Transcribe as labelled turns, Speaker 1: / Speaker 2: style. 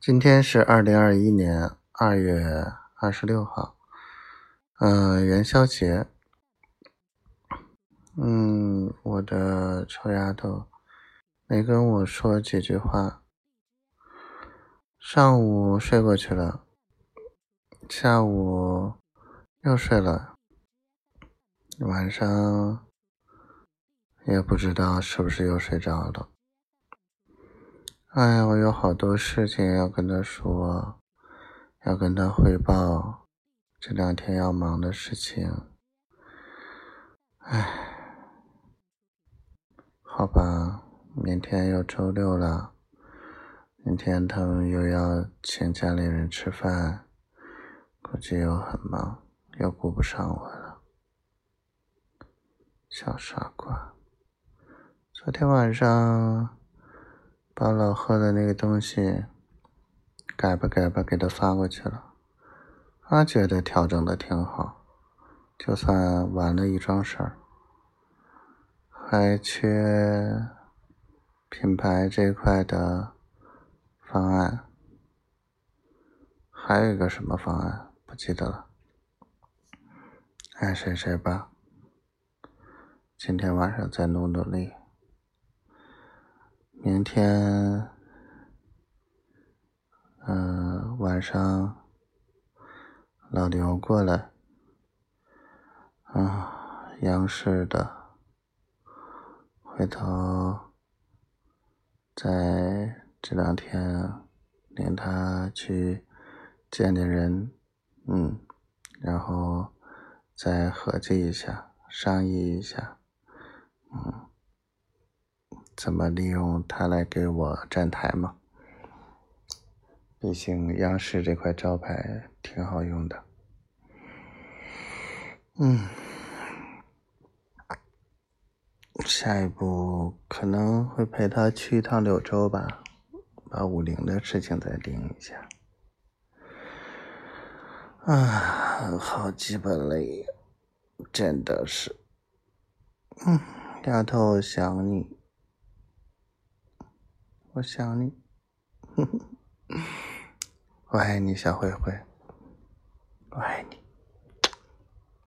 Speaker 1: 今天是二零二一年二月二十六号，嗯，元宵节。嗯，我的臭丫头没跟我说几句话。上午睡过去了，下午又睡了，晚上也不知道是不是又睡着了。哎，我有好多事情要跟他说，要跟他汇报这两天要忙的事情。哎，好吧，明天又周六了，明天他们又要请家里人吃饭，估计又很忙，又顾不上我了。小傻瓜，昨天晚上。把老贺的那个东西改吧改吧给他发过去了，他觉得调整的挺好，就算完了一桩事儿，还缺品牌这块的方案，还有一个什么方案不记得了，爱谁谁吧，今天晚上再努努力。明天，嗯，晚上老刘过来，啊，央视的，回头在这两天领他去见见人，嗯，然后再合计一下，商议一下，嗯。怎么利用它来给我站台嘛？毕竟央视这块招牌挺好用的。嗯，下一步可能会陪他去一趟柳州吧，把五菱的事情再盯一下。啊，好鸡巴累，真的是。嗯，丫头想你。我想你，我爱你，小灰灰，我爱你。